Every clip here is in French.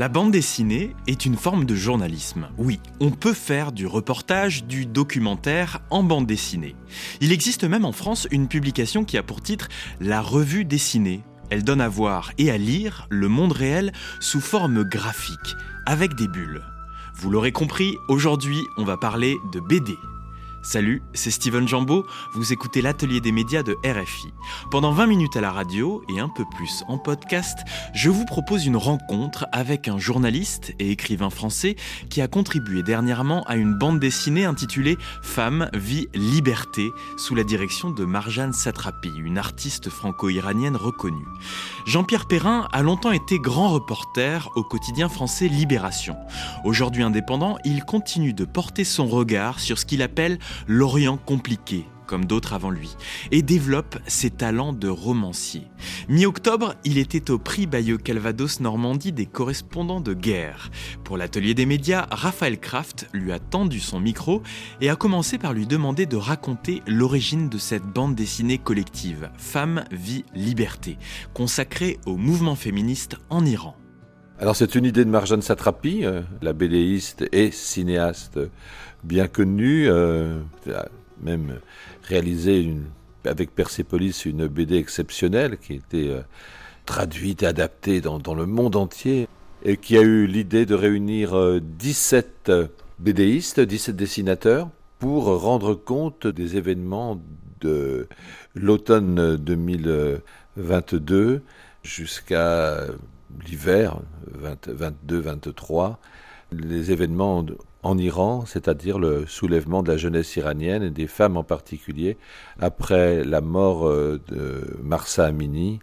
La bande dessinée est une forme de journalisme. Oui, on peut faire du reportage, du documentaire en bande dessinée. Il existe même en France une publication qui a pour titre La revue dessinée. Elle donne à voir et à lire le monde réel sous forme graphique, avec des bulles. Vous l'aurez compris, aujourd'hui on va parler de BD. Salut, c'est Steven Jambeau, vous écoutez l'atelier des médias de RFI. Pendant 20 minutes à la radio et un peu plus en podcast, je vous propose une rencontre avec un journaliste et écrivain français qui a contribué dernièrement à une bande dessinée intitulée Femme, vie, liberté sous la direction de Marjane Satrapi, une artiste franco-iranienne reconnue. Jean-Pierre Perrin a longtemps été grand reporter au quotidien français Libération. Aujourd'hui indépendant, il continue de porter son regard sur ce qu'il appelle l'Orient compliqué, comme d'autres avant lui, et développe ses talents de romancier. Mi-octobre, il était au prix Bayeux Calvados Normandie des correspondants de guerre. Pour l'atelier des médias, Raphaël Kraft lui a tendu son micro et a commencé par lui demander de raconter l'origine de cette bande dessinée collective, Femme, Vie, Liberté, consacrée au mouvement féministe en Iran. Alors c'est une idée de Marjane Satrapi, euh, la bédéiste et cinéaste bien connue, euh, même réalisé avec Persepolis une BD exceptionnelle qui a été euh, traduite et adaptée dans, dans, le monde entier et qui a eu l'idée de réunir 17 BDistes, 17 dessinateurs pour rendre compte des événements de l'automne 2022 jusqu'à l'hiver 22-23, les événements en Iran, c'est-à-dire le soulèvement de la jeunesse iranienne et des femmes en particulier, après la mort euh, de Marsa Amini,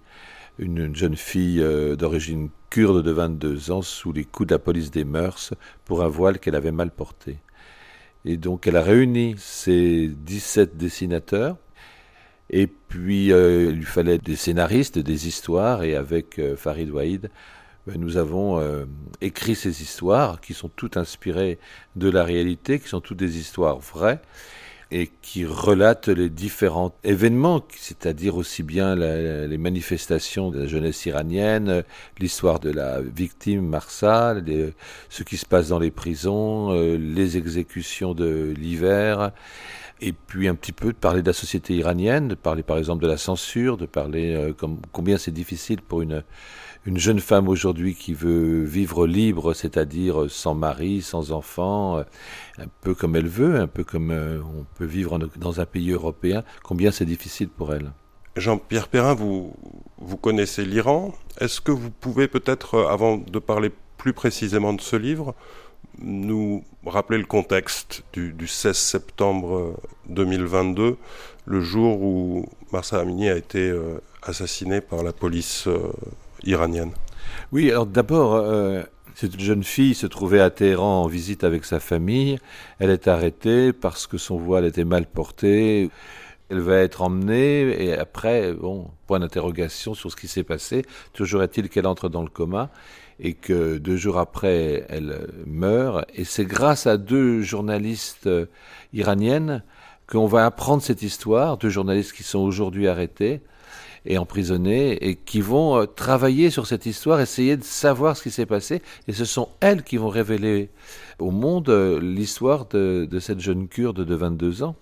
une jeune fille euh, d'origine kurde de 22 ans sous les coups de la police des mœurs pour un voile qu'elle avait mal porté. Et donc elle a réuni ces 17 dessinateurs et puis, euh, il lui fallait des scénaristes, des histoires, et avec Farid Waïd, nous avons euh, écrit ces histoires qui sont toutes inspirées de la réalité, qui sont toutes des histoires vraies, et qui relatent les différents événements, c'est-à-dire aussi bien les manifestations de la jeunesse iranienne, l'histoire de la victime Marsa, ce qui se passe dans les prisons, les exécutions de l'hiver, et puis un petit peu de parler de la société iranienne, de parler par exemple de la censure, de parler euh, combien c'est difficile pour une, une jeune femme aujourd'hui qui veut vivre libre, c'est-à-dire sans mari, sans enfant, euh, un peu comme elle veut, un peu comme euh, on peut vivre dans un pays européen, combien c'est difficile pour elle? Jean-Pierre Perrin, vous, vous connaissez l'Iran. Est-ce que vous pouvez peut-être, avant de parler plus précisément de ce livre, nous rappeler le contexte du, 16 septembre 2022, le jour où Marsa Amini a été euh, assassiné par la police euh, Oui, alors d'abord, euh, cette jeune fille se trouvait à Téhéran en visite avec sa famille. Elle est arrêtée parce que son voile était mal porté. Elle va être emmenée et après, bon, point d'interrogation sur ce qui s'est passé. Toujours est-il qu'elle entre dans le coma et que deux jours après, elle meurt. Et c'est grâce à deux journalistes euh, iraniennes qu'on va apprendre cette histoire, deux journalistes qui sont aujourd'hui arrêtés et emprisonnés et qui vont euh, travailler sur cette histoire, essayer de savoir ce qui s'est passé. Et ce sont elles qui vont révéler au monde euh, l'histoire de, cette jeune kurde de 22 ans.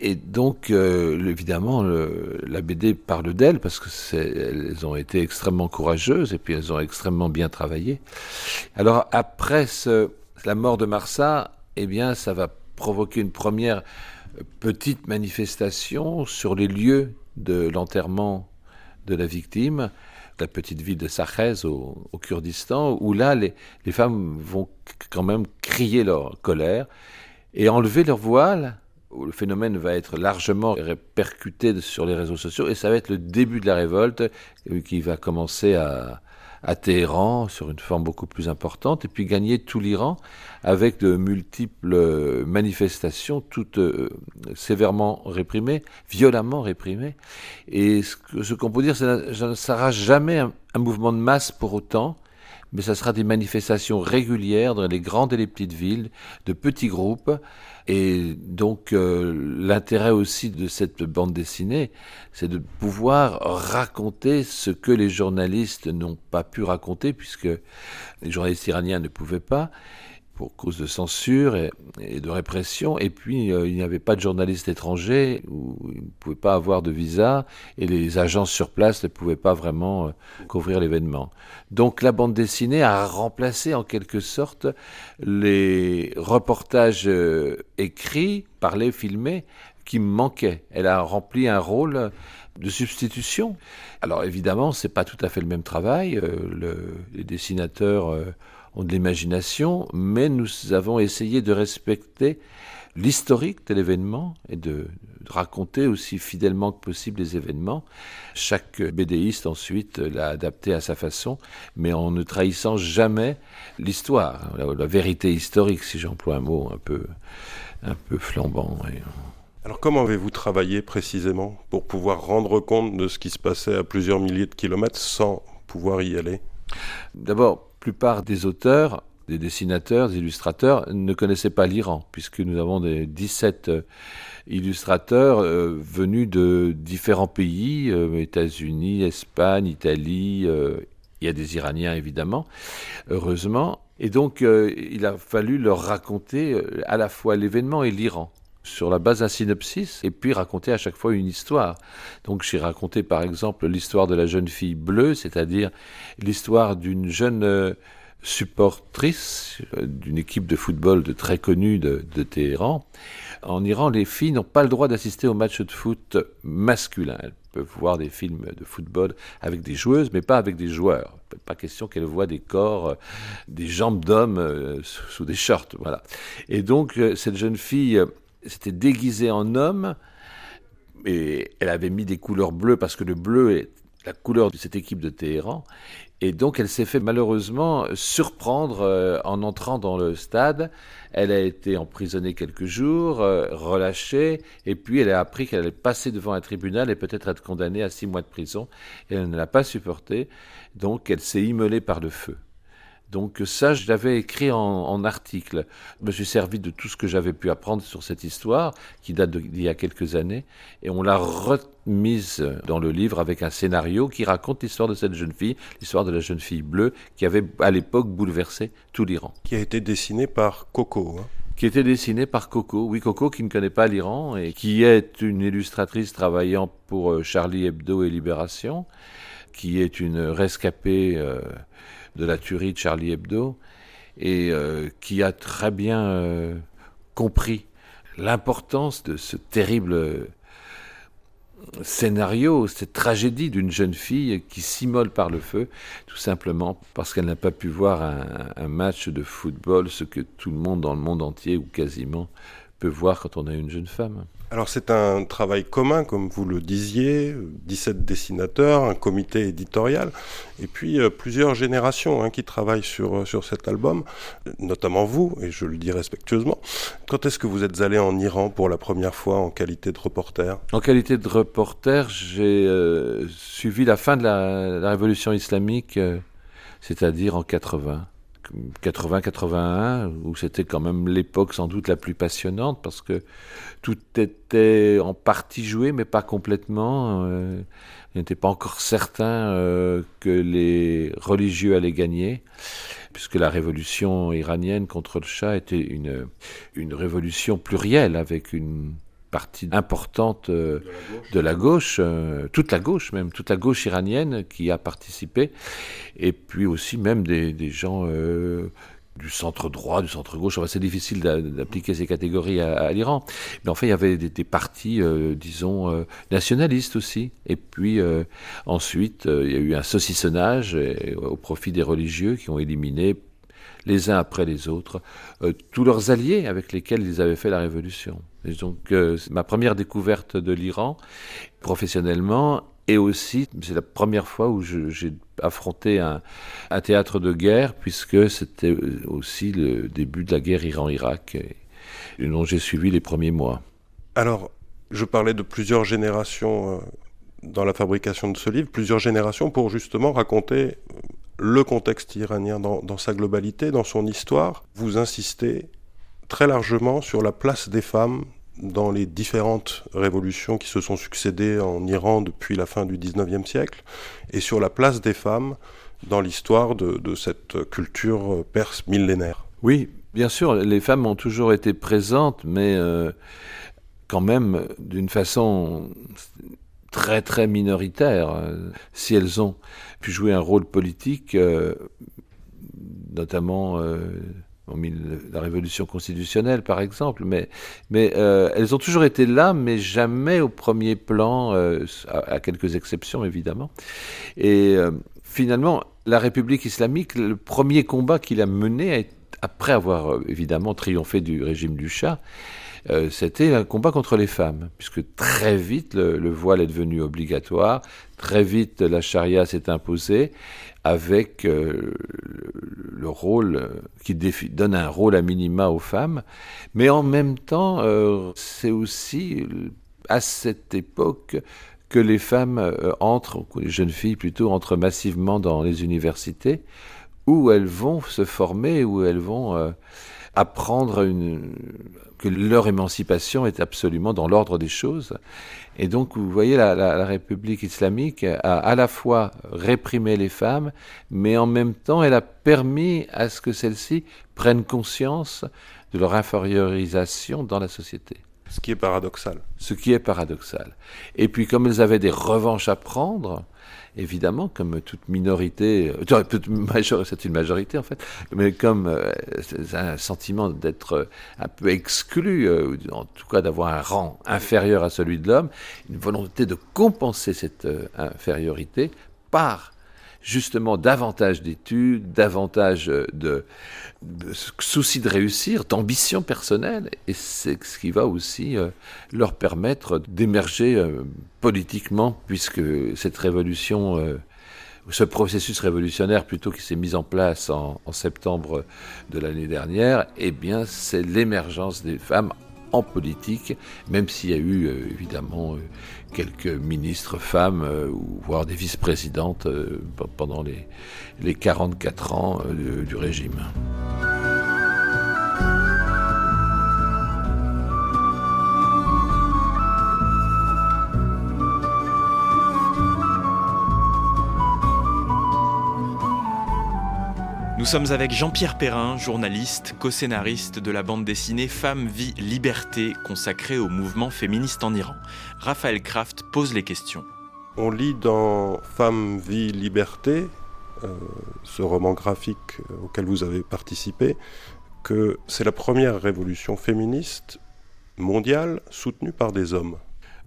Et donc, euh, évidemment, la BD parle d'elles parce que elles ont été extrêmement courageuses et puis elles ont extrêmement bien travaillé. Alors après la mort de Marsa, eh bien, ça va provoquer une première petite manifestation sur les lieux de l'enterrement de la victime, la petite ville de Sakhez au, Kurdistan, où là, les, les femmes vont quand même crier leur colère et enlever leur voile. Le phénomène va être largement répercuté sur les réseaux sociaux et ça va être le début de la révolte qui va commencer à, à Téhéran sur une forme beaucoup plus importante et puis gagner tout l'Iran avec de multiples manifestations toutes euh, sévèrement réprimées, violemment réprimées. Et ce qu'on peut dire, c'est ça ne sera jamais un, mouvement de masse pour autant, mais ça sera des manifestations régulières dans les grandes et les petites villes, de petits groupes. Et donc euh, l'intérêt aussi de cette bande dessinée, c'est de pouvoir raconter ce que les journalistes n'ont pas pu raconter, puisque les journalistes iraniens ne pouvaient pas pour cause de censure et, de répression. Et puis, euh, il n'y avait pas de journalistes étrangers, ou ils ne pouvaient pas avoir de visa, et les agences sur place ne pouvaient pas vraiment euh, couvrir l'événement. Donc, la bande dessinée a remplacé en quelque sorte les reportages euh, écrits, parlés, filmés, qui me manquaient. Elle a rempli un rôle de substitution. Alors évidemment, c'est pas tout à fait le même travail. le, les dessinateurs ont de l'imagination, mais nous avons essayé de respecter l'historique de l'événement et de, raconter aussi fidèlement que possible les événements. Chaque BDiste ensuite l'a adapté à sa façon, mais en ne trahissant jamais l'histoire, la, vérité historique, si j'emploie un mot un peu, un peu flambant. Alors comment avez-vous travaillé précisément pour pouvoir rendre compte de ce qui se passait à plusieurs milliers de kilomètres sans pouvoir y aller? D'abord, plupart des auteurs, des dessinateurs, des illustrateurs ne connaissaient pas l'Iran, puisque nous avons des 17 euh, illustrateurs euh, venus de différents pays, euh, États-Unis, Espagne, Italie, il y a des Iraniens évidemment, heureusement. Et donc il a fallu leur raconter à la fois l'événement et l'Iran sur la base d'un synopsis et puis raconter à chaque fois une histoire. Donc j'ai raconté par exemple l'histoire de la jeune fille bleue, c'est-à-dire l'histoire d'une jeune euh, supportrice euh, d'une équipe de football de très connue de, Téhéran. En Iran, les filles n'ont pas le droit d'assister aux matchs de foot masculins. Elles peuvent voir des films de football avec des joueuses, mais pas avec des joueurs. Pas question qu'elles voient des corps, euh, des jambes d'hommes sous des shorts. Voilà. Et donc, cette jeune fille s'était déguisée en homme et elle avait mis des couleurs bleues parce que le bleu est la couleur de cette équipe de Téhéran. Et donc elle s'est fait malheureusement surprendre euh, en entrant dans le stade. Elle a été emprisonnée quelques jours, euh, relâchée, et puis elle a appris qu'elle allait passer devant un tribunal et peut-être être condamnée à six mois de prison. Elle ne l'a pas supporté, donc elle s'est immolée par le feu. Donc ça, je l'avais écrit en, article. Je me suis servi de tout ce que j'avais pu apprendre sur cette histoire, qui date d'il y a quelques années, et on l'a remise dans le livre avec un scénario qui raconte l'histoire de cette jeune fille, l'histoire de la jeune fille bleue, qui avait à l'époque bouleversé tout l'Iran. Qui a été dessinée par Coco. Hein qui était dessinée par Coco. Oui, Coco qui ne connaît pas l'Iran et qui est une illustratrice travaillant pour euh, Charlie Hebdo et Libération, qui est une rescapée euh, de la tuerie de Charlie Hebdo et euh, qui a très bien euh, compris l'importance de ce terrible euh, scénario, cette tragédie d'une jeune fille qui s'immole par le feu, tout simplement parce qu'elle n'a pas pu voir un, match de football, ce que tout le monde dans le monde entier, ou quasiment, peut voir quand on a une jeune femme. Alors c'est un travail commun, comme vous le disiez, 17 dessinateurs, un comité éditorial, et puis euh, plusieurs générations hein, qui travaillent sur, euh, sur cet album, notamment vous, et je le dis respectueusement. Quand est-ce que vous êtes allé en Iran pour la première fois en qualité de reporter? En qualité de reporter, j'ai euh, suivi la fin de la, la révolution islamique, c'est-à-dire en 80. 80-81, où c'était quand même l'époque sans doute la plus passionnante, parce que tout était en partie joué, mais pas complètement. Euh, il n'était pas encore certain euh, que les religieux allaient gagner, puisque la révolution iranienne contre le Shah était une, une révolution plurielle, avec une partie importante euh, de la gauche, euh, toute la gauche même, toute la gauche iranienne qui a participé, et puis aussi même des, des gens euh, du centre droit, du centre gauche. Enfin, c'est difficile d'appliquer ces catégories à, l'Iran, mais enfin il y avait des, des partis, disons, nationalistes aussi. Et puis ensuite, il y a eu un saucissonnage au profit des religieux qui ont éliminé les uns après les autres, euh, tous leurs alliés avec lesquels ils avaient fait la révolution. Donc, euh, ma première découverte de l'Iran, professionnellement, et aussi, c'est la première fois où j'ai affronté un, théâtre de guerre, puisque c'était aussi le début de la guerre Iran-Irak, dont j'ai suivi les premiers mois. Alors, je parlais de plusieurs générations euh, dans la fabrication de ce livre, plusieurs générations pour justement raconter le contexte iranien dans, sa globalité, dans son histoire. Vous insistez très largement sur la place des femmes dans les différentes révolutions qui se sont succédées en Iran depuis la fin du XIXe siècle, et sur la place des femmes dans l'histoire de, de, cette culture perse millénaire. Oui, bien sûr, les femmes ont toujours été présentes, mais euh, quand même d'une façon très très minoritaire, euh, si elles ont pu jouer un rôle politique, euh, notamment euh, la révolution constitutionnelle par exemple, mais, mais euh, elles ont toujours été là, mais jamais au premier plan, euh, à, quelques exceptions évidemment. Et finalement, la République islamique, le premier combat qu'il a mené, après avoir évidemment triomphé du régime du Shah, euh, c'était un combat contre les femmes, puisque très vite le, le voile est devenu obligatoire, très vite la charia s'est imposée, avec euh, le rôle euh, qui donne un rôle à minima aux femmes, mais en même temps, c'est aussi à cette époque que les femmes entrent, les jeunes filles plutôt, entrent massivement dans les universités, où elles vont se former, où elles vont apprendre une, que leur émancipation est absolument dans l'ordre des choses. Et donc, vous voyez, la, la, la, République islamique a à la fois réprimé les femmes, mais en même temps, elle a permis à ce que celles-ci prennent conscience de leur infériorisation dans la société. Ce qui est paradoxal. Ce qui est paradoxal. Et puis, comme elles avaient des revanches à prendre, évidemment, comme toute minorité, euh, c'est une majorité en fait, mais comme euh, un sentiment d'être euh, un peu exclu, en tout cas d'avoir un rang inférieur à celui de l'homme, une volonté de compenser cette infériorité par justement davantage d'études, davantage de, de, souci de réussir, d'ambition personnelle, et c'est ce qui va aussi euh, leur permettre d'émerger euh, politiquement, puisque cette révolution, euh, ce processus révolutionnaire plutôt qui s'est mis en place en, en septembre de l'année dernière, eh bien c'est l'émergence des femmes en politique, même s'il y a eu euh, évidemment euh, quelques ministres femmes euh, voire des vice-présidentes pendant les, les 44 ans du régime. Sommes avec Jean-Pierre Perrin, journaliste, co-scénariste de la bande dessinée Femme, Vie, Liberté, consacrée au mouvement féministe en Iran. Raphaël Kraft pose les questions. On lit dans Femme, Vie, Liberté, euh, ce roman graphique auquel vous avez participé, que c'est la première révolution féministe mondiale soutenue par des hommes.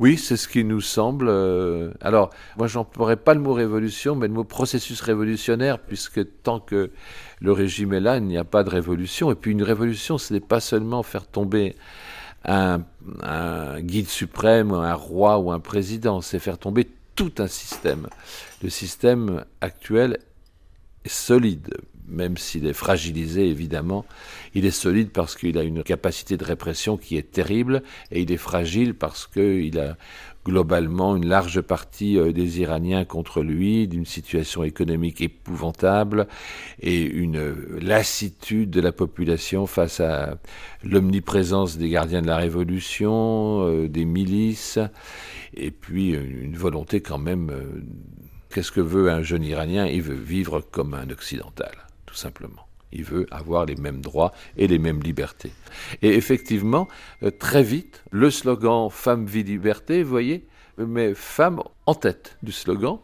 Oui, c'est ce qui nous semble. Euh, alors, moi, j'emploierais pas le mot révolution, mais le mot processus révolutionnaire, puisque tant que le régime est là, il n'y a pas de révolution. Et puis, une révolution, ce n'est pas seulement faire tomber un, un guide suprême, un roi ou un président, c'est faire tomber tout un système. Le système actuel est solide, même s'il est fragilisé évidemment, il est solide parce qu'il a une capacité de répression qui est terrible et il est fragile parce qu'il a globalement une large partie euh, des Iraniens contre lui, d'une situation économique épouvantable et une lassitude de la population face à l'omniprésence des gardiens de la révolution, euh, des milices, et puis une volonté quand même. Euh, Qu'est-ce que veut un jeune Iranien? Il veut vivre comme un occidental tout simplement. Il veut avoir les mêmes droits et les mêmes libertés. Et effectivement, euh, très vite, le slogan Femme, vie, liberté, vous voyez, met femme en tête du slogan.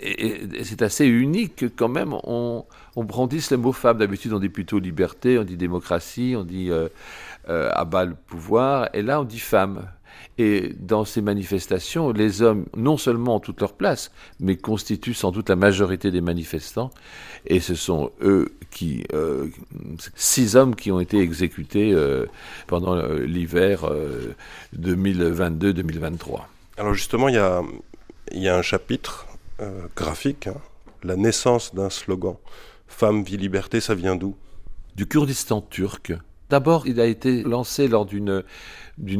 Et, c'est assez unique que quand même on, on brandisse le mot femme. D'habitude, on dit plutôt liberté, on dit démocratie, on dit euh, euh, le pouvoir. Et là, on dit femme. Et dans ces manifestations, les hommes, non seulement ont toute leur place, mais constituent sans doute la majorité des manifestants. Et ce sont eux qui, euh, six hommes qui ont été exécutés euh, pendant l'hiver euh, 2022-2023. Alors justement, il y a, il y a un chapitre graphique, hein, la naissance d'un slogan. Femme, vie, liberté, ça vient d'où? Du Kurdistan turc. D'abord, il a été lancé lors d'une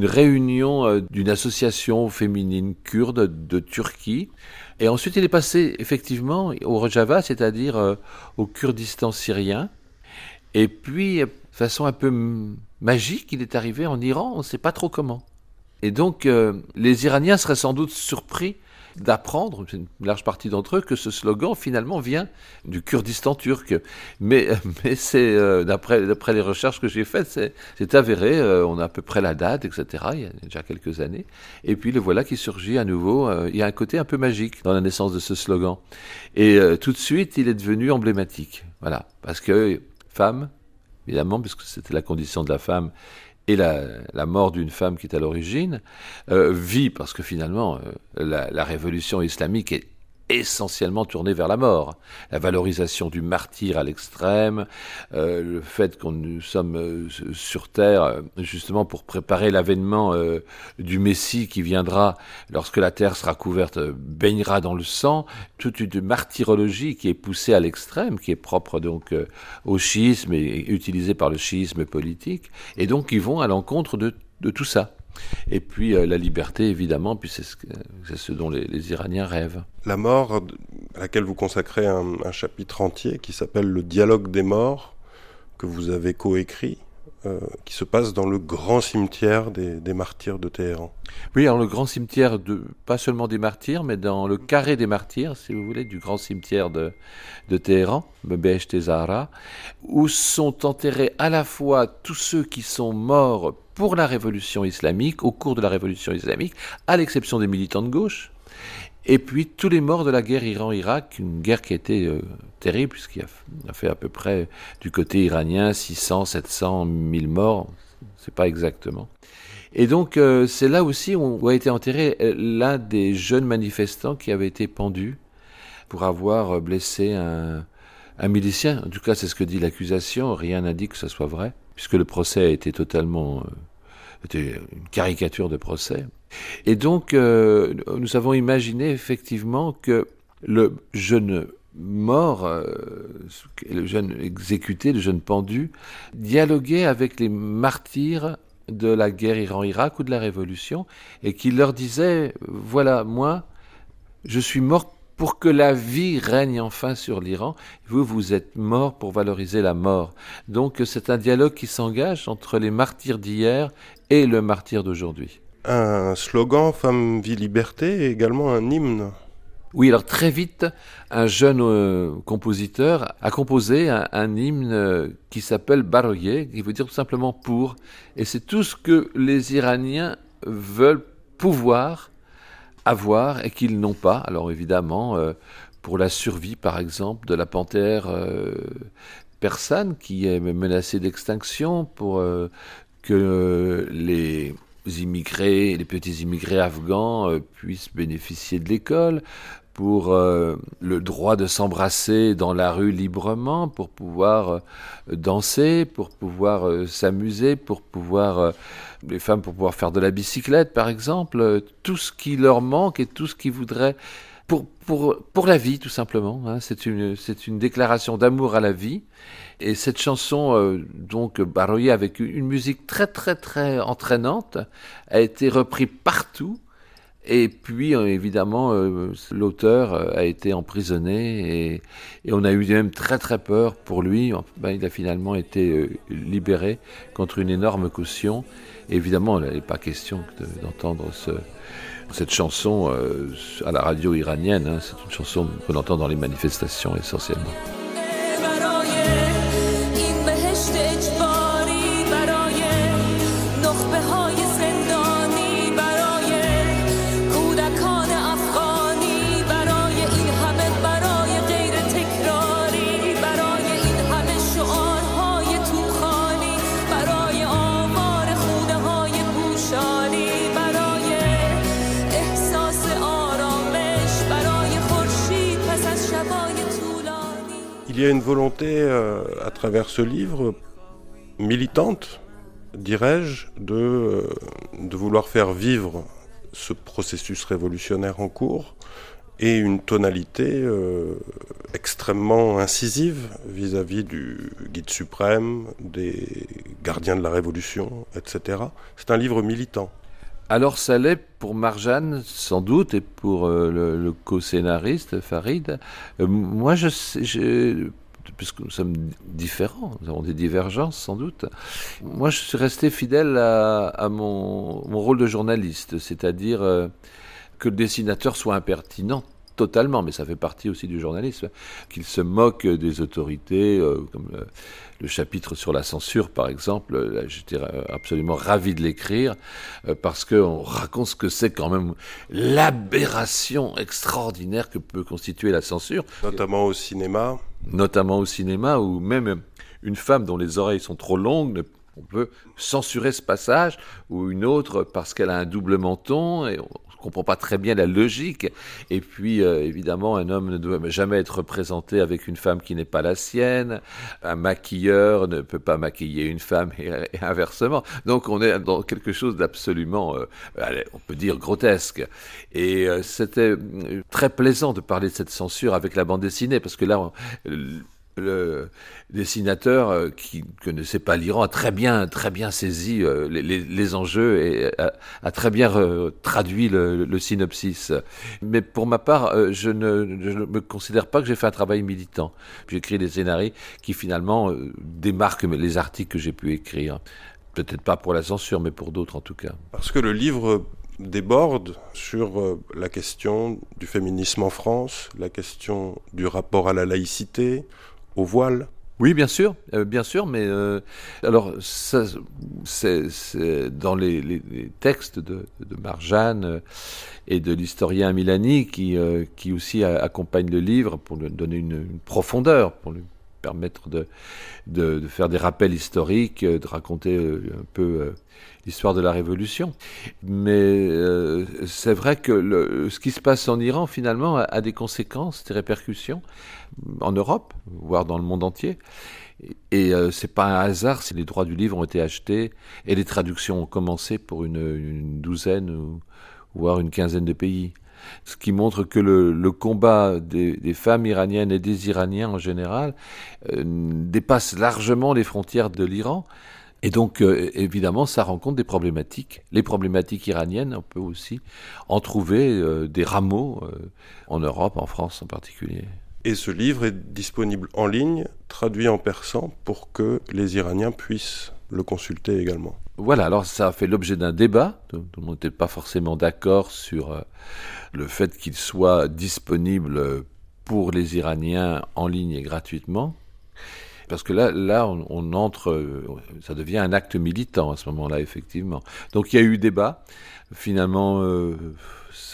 réunion euh, d'une association féminine kurde de Turquie. Et ensuite, il est passé effectivement au Rojava, c'est-à-dire euh, au Kurdistan syrien. Et puis, de façon un peu magique, il est arrivé en Iran, on ne sait pas trop comment. Et donc, euh, les Iraniens seraient sans doute surpris d'apprendre, une large partie d'entre eux, que ce slogan finalement vient du Kurdistan turc. Mais, mais c'est, euh, d'après, d'après les recherches que j'ai faites, c'est, avéré, euh, on a à peu près la date, etc., il y a déjà quelques années. Et puis le voilà qui surgit à nouveau. il y a un côté un peu magique dans la naissance de ce slogan. Et tout de suite, il est devenu emblématique. Voilà. Parce que femme, évidemment, puisque c'était la condition de la femme et la, mort d'une femme qui est à l'origine, euh, vit, parce que finalement, euh, la, la, révolution islamique est essentiellement tourné vers la mort. La valorisation du martyr à l'extrême, euh, le fait qu'on nous sommes euh, sur Terre euh, justement pour préparer l'avènement du Messie qui viendra lorsque la Terre sera couverte, baignera dans le sang, toute une martyrologie qui est poussée à l'extrême, qui est propre donc au schisme et utilisée par le schisme politique, et donc ils vont à l'encontre de, de tout ça. Et puis euh, la liberté, évidemment, puis c'est ce, dont les, Iraniens rêvent. La mort, à laquelle vous consacrez un, chapitre entier qui s'appelle Le dialogue des morts, que vous avez coécrit, euh, qui se passe dans le grand cimetière des, martyrs de Téhéran. Oui, alors le grand cimetière, de, pas seulement des martyrs, mais dans le carré des martyrs, si vous voulez, du grand cimetière de, de Téhéran, Bebesh Zahra, où sont enterrés à la fois tous ceux qui sont morts pour la révolution islamique, au cours de la révolution islamique, à l'exception des militants de gauche, et puis tous les morts de la guerre Iran-Irak, une guerre qui été euh, terrible, puisqu'il a, fait à peu près du côté iranien 600, 700, 1000 morts, c'est pas exactement. Et donc euh, c'est là aussi où a été enterré euh, l'un des jeunes manifestants qui avait été pendu pour avoir blessé un, un milicien. En tout cas, c'est ce que dit l'accusation, rien n'indique que ce soit vrai puisque le procès a été totalement euh, était une caricature de procès. Et donc, euh, nous avons imaginé effectivement que le jeune mort, euh, le jeune exécuté, le jeune pendu, dialoguait avec les martyrs de la guerre Iran-Irak ou de la Révolution, et qu'il leur disait, voilà, moi, je suis mort pour que la vie règne enfin sur l'Iran. Vous, vous êtes mort pour valoriser la mort. Donc c'est un dialogue qui s'engage entre les martyrs d'hier et le martyr d'aujourd'hui. Un slogan Femme, vie, liberté et également un hymne. Oui, alors très vite, un jeune euh, compositeur a composé un, hymne euh, qui s'appelle Baroye, qui veut dire tout simplement pour. Et c'est tout ce que les Iraniens veulent pouvoir avoir et qu'ils n'ont pas. Alors évidemment, euh, pour la survie, par exemple, de la panthère euh, persane qui est menacée d'extinction, pour euh, que les immigrés, les petits immigrés afghans puissent bénéficier de l'école, pour le droit de s'embrasser dans la rue librement, pour pouvoir danser, pour pouvoir s'amuser, pour pouvoir les femmes pour pouvoir faire de la bicyclette, par exemple, euh, tout ce qui leur manque et tout ce qu'ils voudraient pour, pour, pour la vie, tout simplement. Hein. C'est une, c'est une déclaration d'amour à la vie. Et cette chanson, euh, donc baroyée avec une musique très très très entraînante, a été reprise partout. Et puis, euh, évidemment, l'auteur a été emprisonné et, on a eu même très très peur pour lui. Ben, il a finalement été libéré contre une énorme caution. Évidemment, il n'est pas question d'entendre cette chanson euh, à la radio iranienne. Hein. C'est une chanson qu'on entend dans les manifestations essentiellement. Y a une volonté euh, à travers ce livre militante, dirais-je, de, euh, de vouloir faire vivre ce processus révolutionnaire en cours et une tonalité euh, extrêmement incisive vis-à-vis du guide suprême, des gardien de la Révolution, etc. C'est un livre militant. Alors ça l'est pour Marjane sans doute et pour euh, le, co-scénariste Farid. Euh, moi je, je puisque nous sommes différents, nous avons des divergences sans doute. Moi je suis resté fidèle à, mon, rôle de journaliste, c'est-à-dire euh, que le dessinateur soit impertinent totalement, mais ça fait partie aussi du journalisme, qu'il se moque des autorités, euh, comme le, chapitre sur la censure par exemple, j'étais absolument ravi de l'écrire, euh, parce qu'on raconte ce que c'est quand même l'aberration extraordinaire que peut constituer la censure. Notamment au cinéma. Notamment au cinéma, où même une femme dont les oreilles sont trop longues on peut censurer ce passage ou une autre parce qu'elle a un double menton et comprend pas très bien la logique. Et puis, euh, évidemment, un homme ne doit jamais être représenté avec une femme qui n'est pas la sienne. Un maquilleur ne peut pas maquiller une femme et, inversement. Donc, on est dans quelque chose d'absolument, euh, on peut dire, grotesque. Et euh, c'était très plaisant de parler de cette censure avec la bande dessinée, parce que là, le dessinateur euh, qui ne connaissait pas l'Iran a très bien, très bien saisi euh, les, enjeux et a, très bien traduit le, synopsis. Mais pour ma part, euh, je ne, me considère pas que j'ai fait un travail militant. J'écris des scénarios qui finalement démarquent les articles que j'ai pu écrire. Peut-être pas pour la censure, mais pour d'autres en tout cas. Parce que le livre déborde sur la question du féminisme en France, la question du rapport à la laïcité, au voile. Oui, bien sûr, euh, bien sûr, mais euh, alors c'est, dans les, textes de, Marjane euh, et de l'historien Milani qui, qui aussi accompagne le livre pour donner une, profondeur, permettre de, de, faire des rappels historiques, de raconter un peu l'histoire de la Révolution. Mais c'est vrai que ce qui se passe en Iran, finalement, a des conséquences, des répercussions en Europe, voire dans le monde entier. Et euh, c'est pas un hasard si les droits du livre ont été achetés et les traductions ont commencé pour une, douzaine ou voire une quinzaine de pays. Ce qui montre que le, combat des, femmes iraniennes et des Iraniens en général euh, dépasse largement les frontières de l'Iran. Et donc, euh, évidemment, ça rencontre des problématiques. Les problématiques iraniennes, on peut aussi en trouver des rameaux en Europe, en France en particulier. Et ce livre est disponible en ligne, traduit en persan, pour que les Iraniens puissent le consulter également. Voilà, alors ça a fait l'objet d'un débat. Tout le monde n'était pas forcément d'accord sur euh, le fait qu'il soit disponible pour les Iraniens en ligne et gratuitement. Parce que là, là on, entre, ça devient un acte militant à ce moment-là, effectivement. Donc il y a eu débat. Finalement, euh,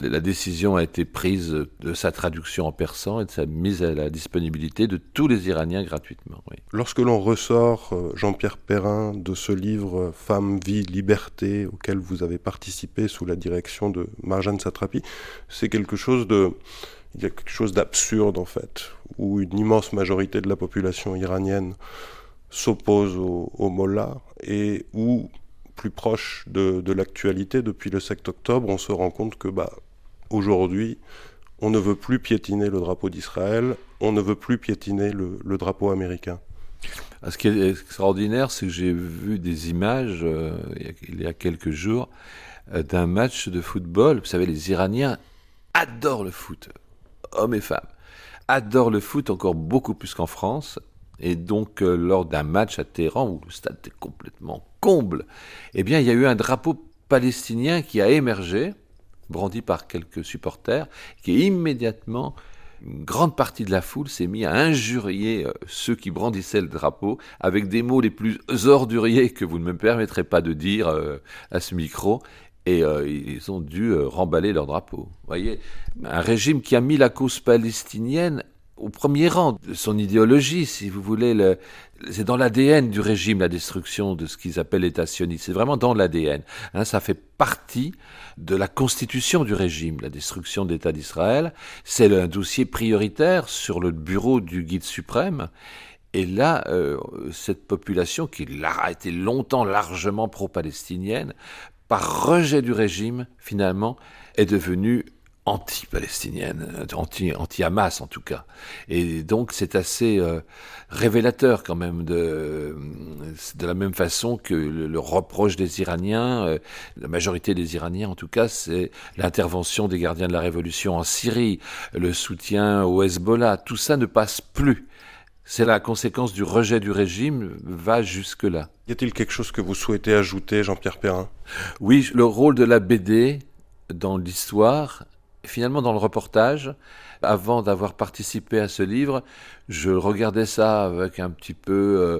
la décision a été prise de sa traduction en persan et de sa mise à la disponibilité de tous les Iraniens gratuitement. Lorsque l'on ressort, euh, Jean-Pierre Perrin, de ce livre Femme, vie, liberté, auquel vous avez participé sous la direction de Marjane Satrapi, c'est quelque chose de il y a quelque chose d'absurde en fait, où une immense majorité de la population iranienne s'oppose au, au Mollah et où plus proche de, l'actualité, depuis le 7 octobre, on se rend compte que bah, aujourd'hui, on ne veut plus piétiner le drapeau d'Israël, on ne veut plus piétiner le, drapeau américain. Ah, ce qui est extraordinaire, c'est que j'ai vu des images euh, il y a quelques jours euh, d'un match de football. Vous savez, les Iraniens adorent le foot, hommes et femmes, adorent le foot encore beaucoup plus qu'en France. Et donc, euh, lors d'un match à Téhéran, où le stade était complètement comble, eh bien, il y a eu un drapeau palestinien qui a émergé, brandi par quelques supporters, qui immédiatement, une grande partie de la foule s'est mis à injurier euh, ceux qui brandissaient le drapeau avec des mots les plus orduriers que vous ne me permettrez pas de dire euh, à ce micro. Et ils ont dû remballer leur drapeau. Vous voyez, un régime qui a mis la cause palestinienne au premier rang de son idéologie, si vous voulez. c'est dans l'ADN du régime la destruction de ce qu'ils appellent l'État sioniste. C'est vraiment dans l'ADN. Hein, ça fait partie de la constitution du régime, la destruction de l'État d'Israël. C'est un dossier prioritaire sur le bureau du guide suprême. Et là, euh, cette population qui a été longtemps largement pro-palestinienne, par rejet du régime, finalement, est devenue anti-palestinienne, anti-Hamas en tout cas. Et donc c'est assez euh, révélateur quand même de, de la même façon que le, reproche des Iraniens, euh, la majorité des Iraniens en tout cas, c'est l'intervention des gardiens de la révolution en Syrie, le soutien au Hezbollah, tout ça ne passe plus. C'est la conséquence du rejet du régime, va jusque-là. Y a-t-il quelque chose que vous souhaitez ajouter, Jean-Pierre Perrin? Oui, le rôle de la BD dans l'histoire, finalement dans le reportage, avant d'avoir participé à ce livre, je regardais ça avec un petit peu euh,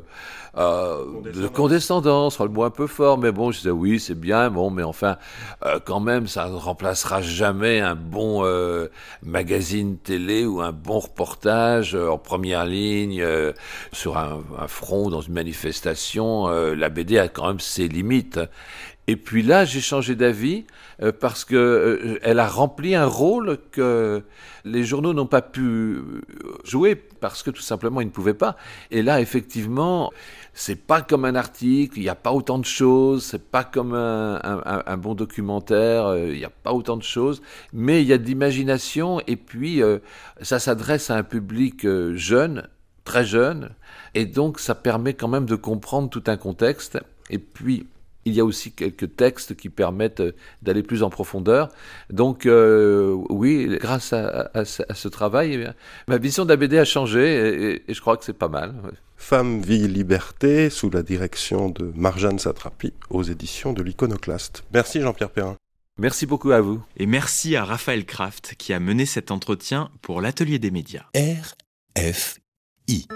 euh, de condescendance, le mot un peu fort, mais bon, je disais oui, c'est bien, bon, mais enfin, euh, quand même, ça ne remplacera jamais un bon magazine télé ou un bon reportage en première ligne sur un, un, front dans une manifestation. la BD a quand même ses limites. Et puis là, j'ai changé d'avis euh, parce que euh, elle a rempli un rôle que les journaux n'ont pas pu euh, jouer parce que tout simplement ils ne pouvaient pas. Et là, effectivement, c'est pas comme un article, il n'y a pas autant de choses, c'est pas comme un, bon documentaire, il n'y a pas autant de choses, mais il y a de l'imagination et puis ça s'adresse à un public jeune, très jeune, et donc ça permet quand même de comprendre tout un contexte. Et puis, il y a aussi quelques textes qui permettent euh, d'aller plus en profondeur. Donc euh, oui, grâce à, ce travail, eh ma vision de la BD a changé et, je crois que c'est pas mal. Femme, vie, liberté, sous la direction de Marjane Satrapi, aux éditions de l'Iconoclaste. Merci Jean-Pierre Perrin. Merci beaucoup à vous. Et merci à Raphaël Kraft qui a mené cet entretien pour l'Atelier des médias. RFI.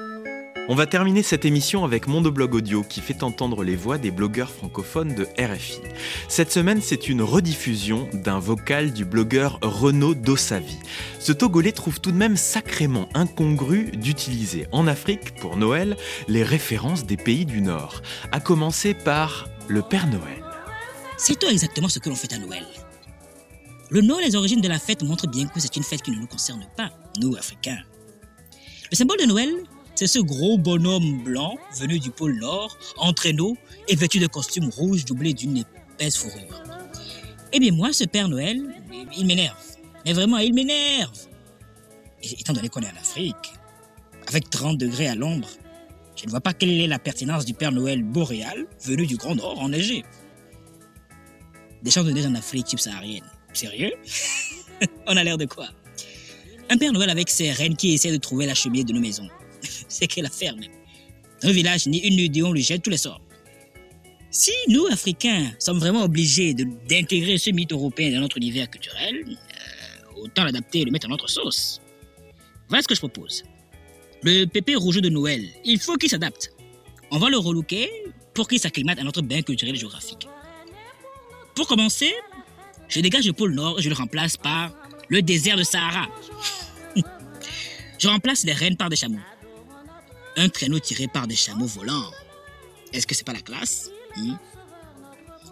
On va terminer cette émission avec Mondoblog Audio qui fait entendre les voix des blogueurs francophones de RFI. Cette semaine, c'est une rediffusion d'un vocal du blogueur Renaud Dossavi. Ce Togolais trouve tout de même sacrément incongru d'utiliser en Afrique, pour Noël, les références des pays du Nord, à commencer par le Père Noël. C'est exactement ce que l'on fait à Noël? Le nom et les origines de la fête montrent bien que c'est une fête qui ne nous concerne pas, nous, Africains. Le symbole de Noël, c'est ce gros bonhomme blanc venu du pôle Nord, en traîneau et vêtu de costume rouge doublé d'une épaisse fourrure. Eh bien moi, ce Père Noël, il m'énerve. Mais vraiment, il m'énerve. étant donné qu'on est en Afrique, avec 30 degrés à l'ombre, je ne vois pas quelle est la pertinence du Père Noël boréal venu du Grand Nord enneigé. Des champs de neige en Afrique subsaharienne. Sérieux? On a l'air de quoi? Un Père Noël avec ses reines qui essaient de trouver la cheminée de nos maisons c'est qu'elle a ferme. Un village, ni une nuit, on lui jette tous les sorts. Si nous, Africains, sommes vraiment obligés d'intégrer ce mythe européen dans notre univers culturel, euh, autant l'adapter et le mettre à notre sauce. Voilà ce que je propose. Le pépé rouge de Noël, il faut qu'il s'adapte. On va le relooker pour qu'il s'acclimate à notre bain culturel et géographique. Pour commencer, je dégage le pôle Nord et je le remplace par le désert de Sahara. je remplace les rennes par des chameaux un traîneau tiré par des chameaux volants. Est-ce que c'est pas la classe? Hmm?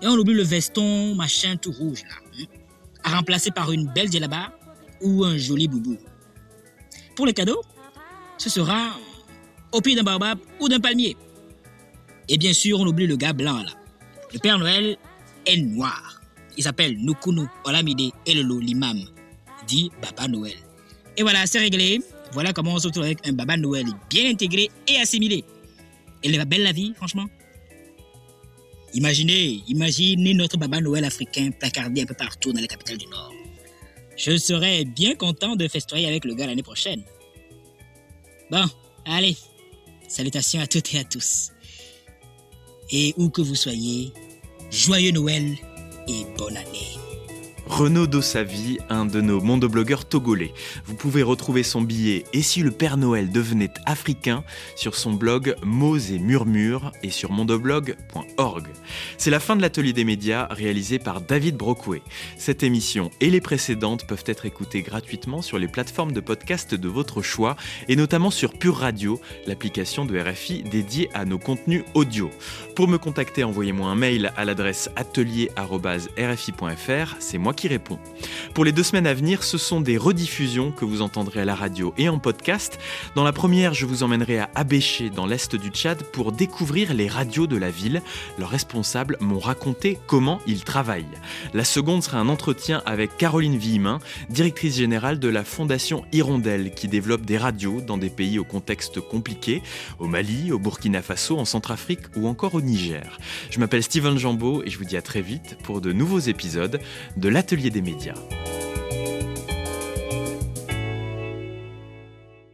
Et on oublie le veston machin tout rouge là, hmm? à remplacer par une belle djellaba ou un joli boubou. Pour les cadeaux, ce sera au pied d'un baobab ou d'un palmier. Et bien sûr, on oublie le gars blanc là. Le Père Noël est noir. Il s'appelle Nukunu Olamide Elolo l'imam, dit Baba Noël. Et voilà, c'est réglé. Voilà comment on se retrouve avec un Baba Noël bien intégré et assimilé. Elle va belle la vie, franchement. Imaginez, imaginez notre Baba Noël africain placardé un peu partout dans les capitales du Nord. Je serais bien content de festoyer avec le gars l'année prochaine. Bon, allez, salutations à toutes et à tous. Et où que vous soyez, joyeux Noël et bonne année. Renaud Dossavi, un de nos mondoblogueurs togolais. Vous pouvez retrouver son billet Et si le Père Noël devenait africain sur son blog Mots et Murmures et sur mondoblog.org. C'est la fin de l'atelier des médias réalisé par David Brockway. Cette émission et les précédentes peuvent être écoutées gratuitement sur les plateformes de podcast de votre choix et notamment sur Pure Radio, l'application de RFI dédiée à nos contenus audio. Pour me contacter, envoyez-moi un mail à l'adresse atelier.rfi.fr. C'est moi qui répond. Pour les deux semaines à venir, ce sont des rediffusions que vous entendrez à la radio et en podcast. Dans la première, je vous emmènerai à Abéché, dans l'est du Tchad, pour découvrir les radios de la ville. Leurs responsables m'ont raconté comment ils travaillent. La seconde sera un entretien avec Caroline Villemin, directrice générale de la Fondation Hirondelle, qui développe des radios dans des pays au contexte compliqué, au Mali, au Burkina Faso, en Centrafrique ou encore au Niger. Je m'appelle Steven Jambeau et je vous dis à très vite pour de nouveaux épisodes de des médias.